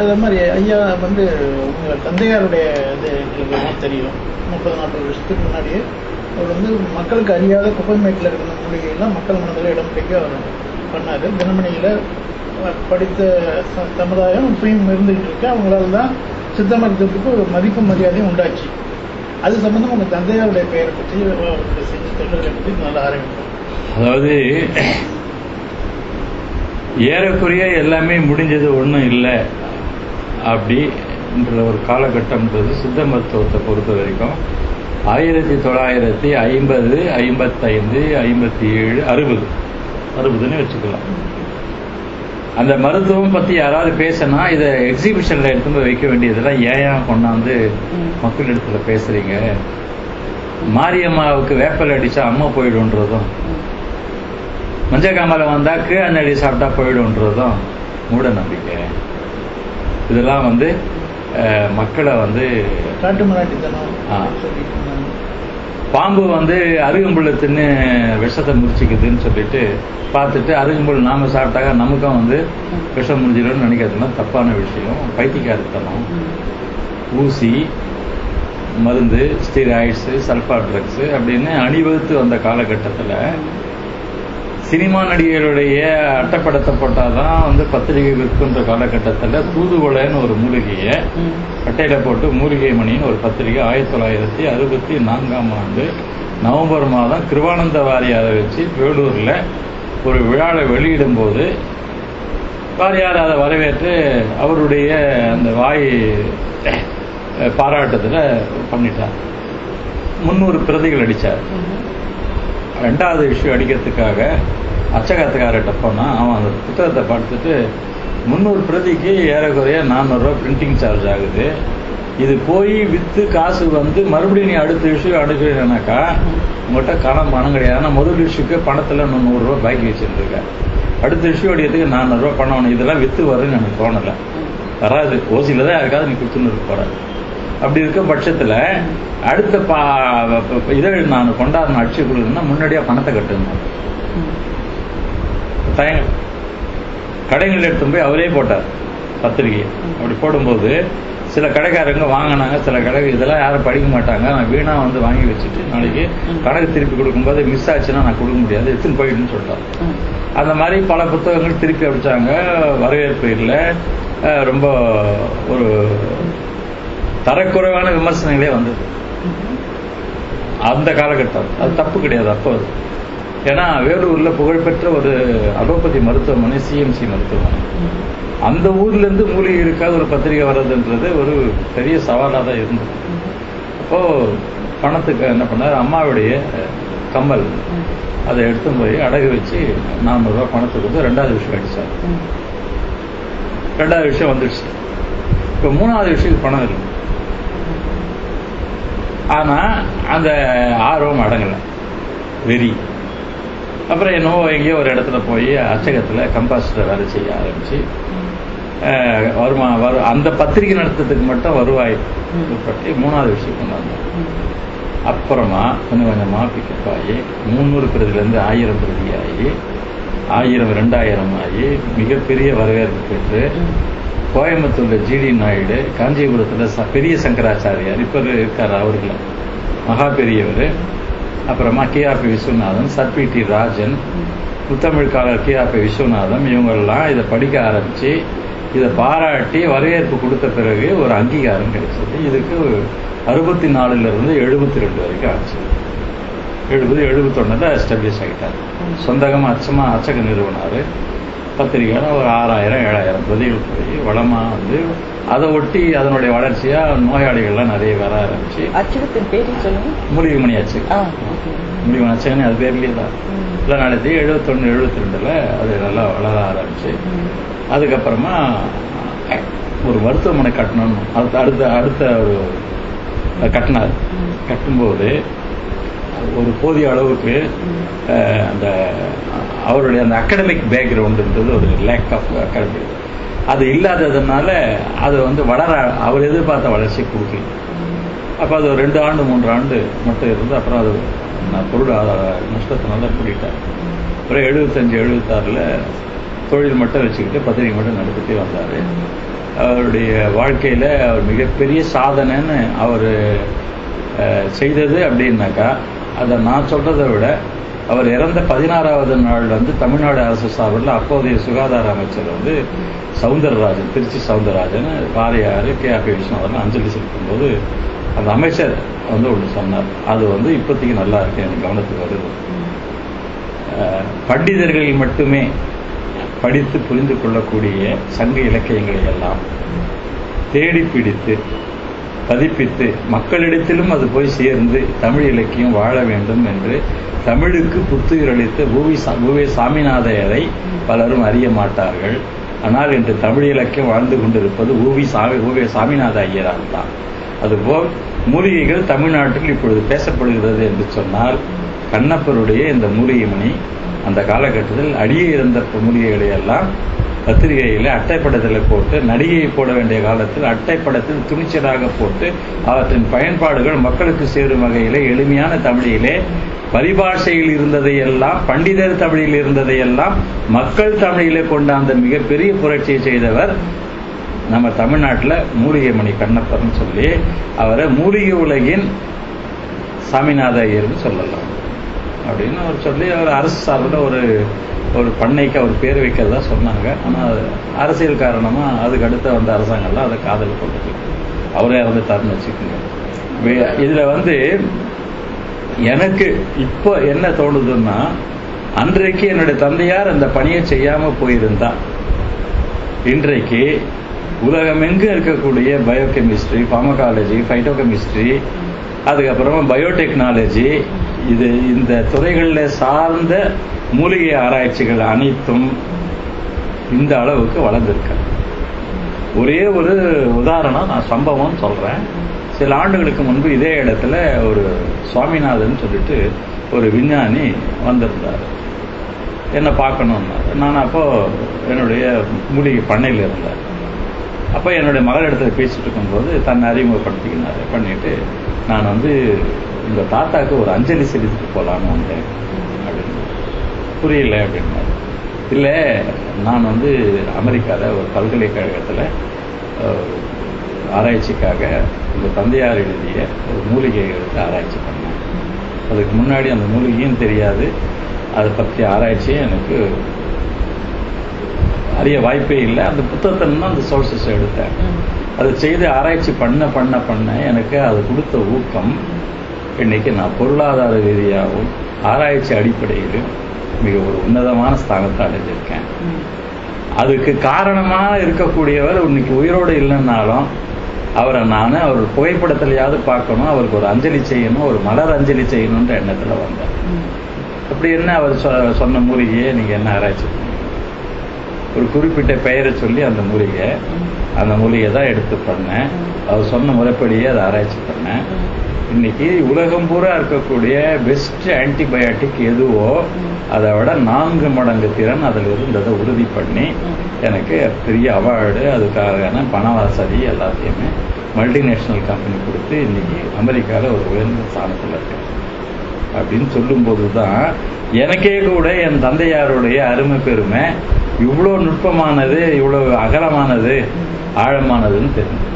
அதே மாதிரி ஐயா வந்து உங்க தந்தையாருடைய இது எங்களுக்கு தெரியும். முப்பது நாற்பது வருஷத்துக்கு முன்னாடியே அவர் வந்து மக்களுக்கு அறியாத குப்பைமேட்டில் இருக்கிற மூலிகையெல்லாம் மக்கள் மனதில் இடம் பிடிக்க அவர் பண்ணார். தினமணியில் படித்த சமுதாயம் இப்பயும் இருந்துகிட்டு இருக்கு. அவங்களால தான் சித்த மருத்துவத்துக்கு ஒரு மதிப்பு மரியாதையும் உண்டாச்சு. அது சம்பந்தம் உங்க தந்தையாருடைய பெயரை பற்றி அவருடைய செஞ்ச தொழில்களை பற்றி நல்லா ஆரம்பிப்போம் அதாவது ஏறக்குறைய எல்லாமே முடிஞ்சது ஒன்றும் இல்லை. அப்படின்ற ஒரு காலகட்டம்ன்றது சித்த மருத்துவத்தை பொறுத்த வரைக்கும் ஆயிரத்தி தொள்ளாயிரத்தி ஐம்பது ஐம்பத்தைந்து ஐம்பத்தி ஏழு அறுபது. அறுபதுன்னு வச்சுக்கலாம். அந்த மருத்துவம் பற்றி யாராவது பேசினா இதை எக்ஸிபிஷனில் எடுத்து போய் வைக்க வேண்டியதெல்லாம் ஏன் ஏன் கொண்டாந்து மக்களிடத்துல பேசுறீங்க? மாரியம்மாவுக்கு வேப்பல் அடிச்சா அம்மா போயிடுன்றதும் மஞ்சள் காமலை வந்தா அண்ணடி சாப்பிட்டா போயிடுன்றதும் மூட நம்பிக்கை. இதெல்லாம் வந்து மக்களை வந்து. பாம்பு வந்து அருகம்புல்ல தின்னு விஷத்தை முடிச்சுக்குதுன்னு சொல்லிட்டு பார்த்துட்டு அருகம்புல் நாம சாப்பிட்டாக்க நமக்கும் வந்து விஷம் முடிஞ்சிடும்னு நினைக்கிறதுலாம் தப்பான விஷயம். பைத்தியக்காரத்தனம். ஊசி மருந்து ஸ்டீராய்ட்ஸ் சல்ஃபா ட்ரக்ஸ் அப்படின்னு அணிவகுத்து வந்த காலகட்டத்தில் சினிமா நடிகர்களுடைய அட்டைப்படத்தை போட்டாதான் வந்து பத்திரிகை விற்கின்ற காலகட்டத்தில் தூதுவளைன்னு ஒரு மூலிகையை அட்டையில போட்டு மூலிகை மணின்னு ஒரு பத்திரிகை ஆயிரத்தி தொள்ளாயிரத்தி அறுபத்தி நான்காம் ஆண்டு நவம்பர் மாதம் கிருவானந்த வாரியாரை வச்சு வேலூரில் ஒரு விழாவை வெளியிடும் போது வாரியார் அதை வரவேற்று அவருடைய அந்த வாய் பாராட்டத்தில் பண்ணிட்டார். முந்நூறு பிரதிகள் அடித்தார் ரெண்டாவது இஷ்யூ அடிக்கிறதுக்காக அச்சகத்துக்காரர்கிட்ட போனால் அவன் அந்த புத்தகத்தை பார்த்துட்டு முந்நூறு பிரதிக்கு ஏறக்குறைய நானூறுரூவா பிரிண்டிங் சார்ஜ் ஆகுது. இது போய் விற்று காசு வந்து மறுபடியும் நீ அடுத்த இஷ்யூ அனுப்பினாக்கா உங்கள்கிட்ட கடன் பணம் கிடையாது. ஆனால் முதல் இஷ்யூக்கு பணத்தில் இன்னும் நூறுரூவா பாக்கி வச்சுருந்துருக்க அடுத்த இஷ்யூ அடிக்கிறதுக்கு நானூறுரூவா பணம் இதெல்லாம் விற்று வரும்னு எனக்கு தோணலை. வராது. ஓசியில் தான் யாருக்காவது நீ கொடுத்துன்னு இருக்க போற. அப்படி இருக்க பட்சத்தில் அடுத்த பா ப- இதழ் நான் கொண்டாடின அடிச்சு கொடுக்கணும்னா முன்னாடியே பணத்தை கட்டணும் தயங்க கடைகள் எடுத்து போய் அவரே போட்டார் பத்திரிகையை. அப்படி போடும்போது சில கடைக்காரங்க வாங்கினாங்க சில கடை இதெல்லாம் யாரும் படிக்க மாட்டாங்க நான் வீணா வந்து வாங்கி வச்சுட்டு நாளைக்கு கணக்கு திருப்பி கொடுக்கும்போது மிஸ் ஆச்சுன்னா நான் கொடுக்க முடியாது எடுத்துன்னு போயிடுன்னு சொல்லிட்டார். அந்த மாதிரி பல புத்தகங்கள் திருப்பி அடிச்சாங்க வரவேற்பு இல்லை ரொம்ப ஒரு தரக்குறைவான விமர்சனங்களே வந்தது. அந்த காலகட்டம். அது தப்பு கிடையாது அப்போ அது ஏன்னா வேலூர்ல புகழ்பெற்ற ஒரு அலோபதி மருத்துவமனை சிஎம்சி மருத்துவமனை. அந்த ஊர்ல இருந்து மூலிகை இருக்காத ஒரு பத்திரிகை வர்றதுன்றது ஒரு பெரிய சவாலாக தான் இருந்தது. அப்போ பணத்துக்கு என்ன பண்ணார்? அம்மாவுடைய கம்மல். அதை எடுத்து போய் அடகு வச்சு நானூறுரூவா பணத்துக்கு வந்து ரெண்டாவது விஷயம் அடிச்சார். ரெண்டாவது விஷயம் வந்துடுச்சு. இப்போ மூணாவது விஷயத்துக்கு பணம் இல்லை ஆனா அந்த ஆர்வம் அடங்கலை. வெறி. அப்புறம் என்னவோ எங்கேயோ ஒரு இடத்துல போய் அச்சகத்துல கம்பாஸ்டர் வேலை செய்ய ஆரம்பிச்சு வருமா வரு அந்த பத்திரிகை நடத்துறதுக்கு மட்டும் வருவாய் பற்றி மூணாவது விஷயம் கொண்டு அப்புறமா கொஞ்சம் கொஞ்சமா பிக்கப் ஆகி முந்நூறு பிரதிலேருந்து ஆயிரம் பிரதி ஆகி ஆயிரம் ரெண்டாயிரம் ஆகி மிகப்பெரிய வரவேற்பு பெற்று கோயம்புத்தூர்ல ஜிடி நாயுடு காஞ்சிபுரத்துல பெரிய சங்கராச்சாரியார் இப்ப இருக்கார் அவர்கள மகா பெரியவர். அப்புறமா கேஆர்பி விஸ்வநாதன் சர்பி டி ராஜன் முத்தமிழ்காரர் கேஆர்பி விஸ்வநாதன் இவங்கெல்லாம் இதை படிக்க ஆரம்பிச்சு இதை பாராட்டி வரவேற்பு கொடுத்த பிறகு ஒரு அங்கீகாரம் கிடைச்சது. இதுக்கு அறுபத்தி நாலுல இருந்து எழுபத்தி ரெண்டு வரைக்கும் ஆச்சு. எழுபது எழுபத்தொன்னுல எஸ்டாப்ளிஷ் ஆகிட்டார் சொந்தகமா அச்சமா அச்சக நிறுவனாரு. பத்திரிகையில ஒரு ஆறாயிரம் ஏழாயிரம் பிரதிகள் போய் வளமா வந்து அதை ஒட்டி அதனுடைய வளர்ச்சியா நோயாளிகள்லாம் நிறைய வர ஆரம்பிச்சு. அச்சகத்தின் பேரை சொல்லுங்க. மூலிகை மணி அச்சகம் ஆ, மூலிகை மணி அச்சகம்னு அது பேர்லயே தான். இல்லை நடத்தி எழுபத்தொன்னு எழுபத்தி ரெண்டுல அது நல்லா வளர ஆரம்பிச்சு. அதுக்கப்புறமா ஒரு மருத்துவமனை கட்டணும் அடுத்த அடுத்த அடுத்த ஒரு கட்டினார். கட்டும்போது ஒரு போதிய அளவுக்கு அந்த அவருடைய அந்த அகடமிக் பேக்ரவுண்டுன்றது ஒரு லேக் ஆஃப் அகாடமிக் அது இல்லாததுனால அது வந்து வளர அவர் எதிர்பார்த்த வளர்ச்சி கொடுக்கல. அப்போ அது ஒரு ரெண்டு ஆண்டு மூன்று ஆண்டு மட்டும் இருந்து அப்புறம் அது நான் பொருள் ஆதார நஷ்டத்தினால கூட்டிட்டேன் அப்புறம் எழுபத்தஞ்சு எழுபத்தாறில் தொழில் மட்டும் வச்சுக்கிட்டு பத்திரிகை மட்டும் நடத்திட்டே வந்தார். அவருடைய வாழ்க்கையில் அவர் மிகப்பெரிய சாதனைன்னு அவர் செய்தது அப்படின்னாக்கா அதை நான் சொல்றதை விட அவர் இறந்த பதினாறாவது நாள் வந்து தமிழ்நாடு அரசு சார்பில் அப்போதைய சுகாதார அமைச்சர் வந்து Soundararajan Tiruchi Soundararajan Variyar K R P Viswanathan அஞ்சலி செலுத்தும்போது அந்த அமைச்சர் வந்து ஒன்று சொன்னார். அது வந்து இப்போதைக்கு நல்லா இருக்கு எனக்கு கவனத்துக்கு வருது. பண்டிதர்கள் மட்டுமே படித்து புரிந்து கொள்ளக்கூடிய சங்க இலக்கியங்களை எல்லாம் தேடி பிடித்து பதிப்பித்து மக்களிடத்திலும் அது போய் சேர்ந்து தமிழ் இலக்கியம் வாழ வேண்டும் என்று தமிழுக்கு புத்துயிர் அளித்த பூவி பூவே சாமிநாதையரை பலரும் அறிய மாட்டார்கள். ஆனால் இன்று தமிழ் இலக்கியம் வாழ்ந்து கொண்டிருப்பது ஊவி சாமி ஊவே சாமிநாத ஐயரால் தான். அதுபோல் மூலிகைகள் தமிழ்நாட்டில் இப்பொழுது பேசப்படுகிறது என்று சொன்னால் கண்ணப்பருடைய இந்த மூலிகை மணி அந்த காலகட்டத்தில் அடியே இருந்த மூலிகைகளை எல்லாம் பத்திரிகையில் அட்டைப்படத்தில் போட்டு நடிகையை போட வேண்டிய காலத்தில் அட்டைப்படத்தில் துணிச்சலாக போட்டு அவற்றின் பயன்பாடுகள் மக்களுக்கு சேரும் வகையிலே எளிமையான தமிழிலே பரிபாஷையில் இருந்ததையெல்லாம் பண்டிதர் தமிழில் இருந்ததையெல்லாம் மக்கள் தமிழிலே கொண்டாந்த மிகப்பெரிய புரட்சியை செய்தவர் நம்ம தமிழ்நாட்டில் மூலிகைமணி கண்ணப்பர்னு சொல்லி அவரை மூலிகை உலகின் சாமிநாத ஐயர்னு சொல்லலாம். அப்படின்னு அவர் சொல்லி அவர் அரசு சார்பில் ஒரு ஒரு பண்ணைக்கு அவர் பேர் வைக்கிறதா சொன்னாங்க. ஆனால் அரசியல் காரணமாக அதுக்கு அடுத்த வந்த அரசாங்கம்லாம் அதை காதல் கொண்டு அவரே இறந்துட்டாருன்னு வச்சுக்கோங்க. இதில் வந்து எனக்கு இப்போ என்ன தோணுதுன்னா அன்றைக்கு என்னுடைய தந்தையார் அந்த பணியை செய்யாமல் போயிருந்தா இன்றைக்கு உலகம் எங்கு இருக்கக்கூடிய பயோகெமிஸ்ட்ரி ஃபார்மகாலஜி ஃபைட்டோகெமிஸ்ட்ரி அதுக்கப்புறமா பயோடெக்னாலஜி இது இந்த துறைகளில் சார்ந்த மூலிகை ஆராய்ச்சிகள் அனைத்தும் இந்த அளவுக்கு வளர்ந்துருக்கு. ஒரே ஒரு உதாரணம் நான் சம்பவம் சொல்றேன். சில ஆண்டுகளுக்கு முன்பு இதே இடத்துல ஒரு சுவாமிநாதன் சொல்லிட்டு ஒரு விஞ்ஞானி வந்திருந்தார். என்னை பார்க்கணுன்னாரு நான் அப்போ என்னுடைய மூலிகை பண்ணையில் இருந்தேன். அப்போ என்னுடைய மகள் இடத்துல பேசிட்டு இருக்கும்போது தன்னை அறிமுகப்படுத்திக்கினாரு. பண்ணிட்டு நான் வந்து இந்த தாத்தாக்கு ஒரு அஞ்சலி செலுத்திட்டு போகலான்னு வந்தேன். அப்படின்னு. புரியல அப்படின்னாரு. இல்லை நான் வந்து அமெரிக்காவில் ஒரு பல்கலைக்கழகத்தில் ஆராய்ச்சிக்காக இந்த தந்தையார் எழுதிய ஒரு மூலிகை எடுத்து ஆராய்ச்சி பண்ணேன். அதுக்கு முன்னாடி அந்த மூலிகையும் தெரியாது. அதை பற்றிய ஆராய்ச்சியும் எனக்கு அறிய வாய்ப்பே இல்லை. அந்த புத்தகத்தை தான் அந்த சோர்சஸ் எடுத்தேன். அதை செய்து ஆராய்ச்சி பண்ண பண்ண பண்ண எனக்கு அது கொடுத்த ஊக்கம் இன்னைக்கு நான் பொருளாதார ரீதியாகவும் ஆராய்ச்சி அடிப்படையிலும் மிக ஒரு உன்னதமான ஸ்தானத்தை அடைஞ்சிருக்கேன் அதுக்கு காரணமாக இருக்கக்கூடியவர் இன்னைக்கு உயிரோடு இல்லைன்னாலும் அவரை நான் அவர் புகைப்படத்திலையாவது பார்க்கணும் அவருக்கு ஒரு அஞ்சலி செய்யணும் ஒரு மலர் அஞ்சலி செய்யணுன்ற எண்ணத்தில் வந்தேன். அப்படி என்ன அவர் சொன்ன மூலிகையை நீங்கள் என்ன ஆராய்ச்சி ஒரு குறிப்பிட்ட பெயரை சொல்லி அந்த மூலிகை அந்த மூலிகை தான் எடுத்து பண்ணேன். அவர் சொன்ன முறைப்படியே அதை ஆராய்ச்சி பண்ணேன். இன்னைக்கு உலகம் பூரா இருக்கக்கூடிய பெஸ்ட் ஆன்டிபயாட்டிக் எதுவோ அதை விட நான்கு மடங்கு திறன் அதில் இருந்ததை உறுதி பண்ணி எனக்கு பெரிய அவார்டு அதுக்காகன பண வசதி எல்லாத்தையுமே மல்டிநேஷ்னல் கம்பெனி கொடுத்து இன்னைக்கு அமெரிக்காவில் ஒரு உயர்ந்த ஸ்தானத்தில் இருக்கேன். அப்படின்னு சொல்லும்போது தான் எனக்கே கூட என் தந்தையாருடைய அருமை பெருமை இவ்வளோ நுட்பமானது இவ்வளோ அகலமானது ஆழமானதுன்னு தெரிஞ்சு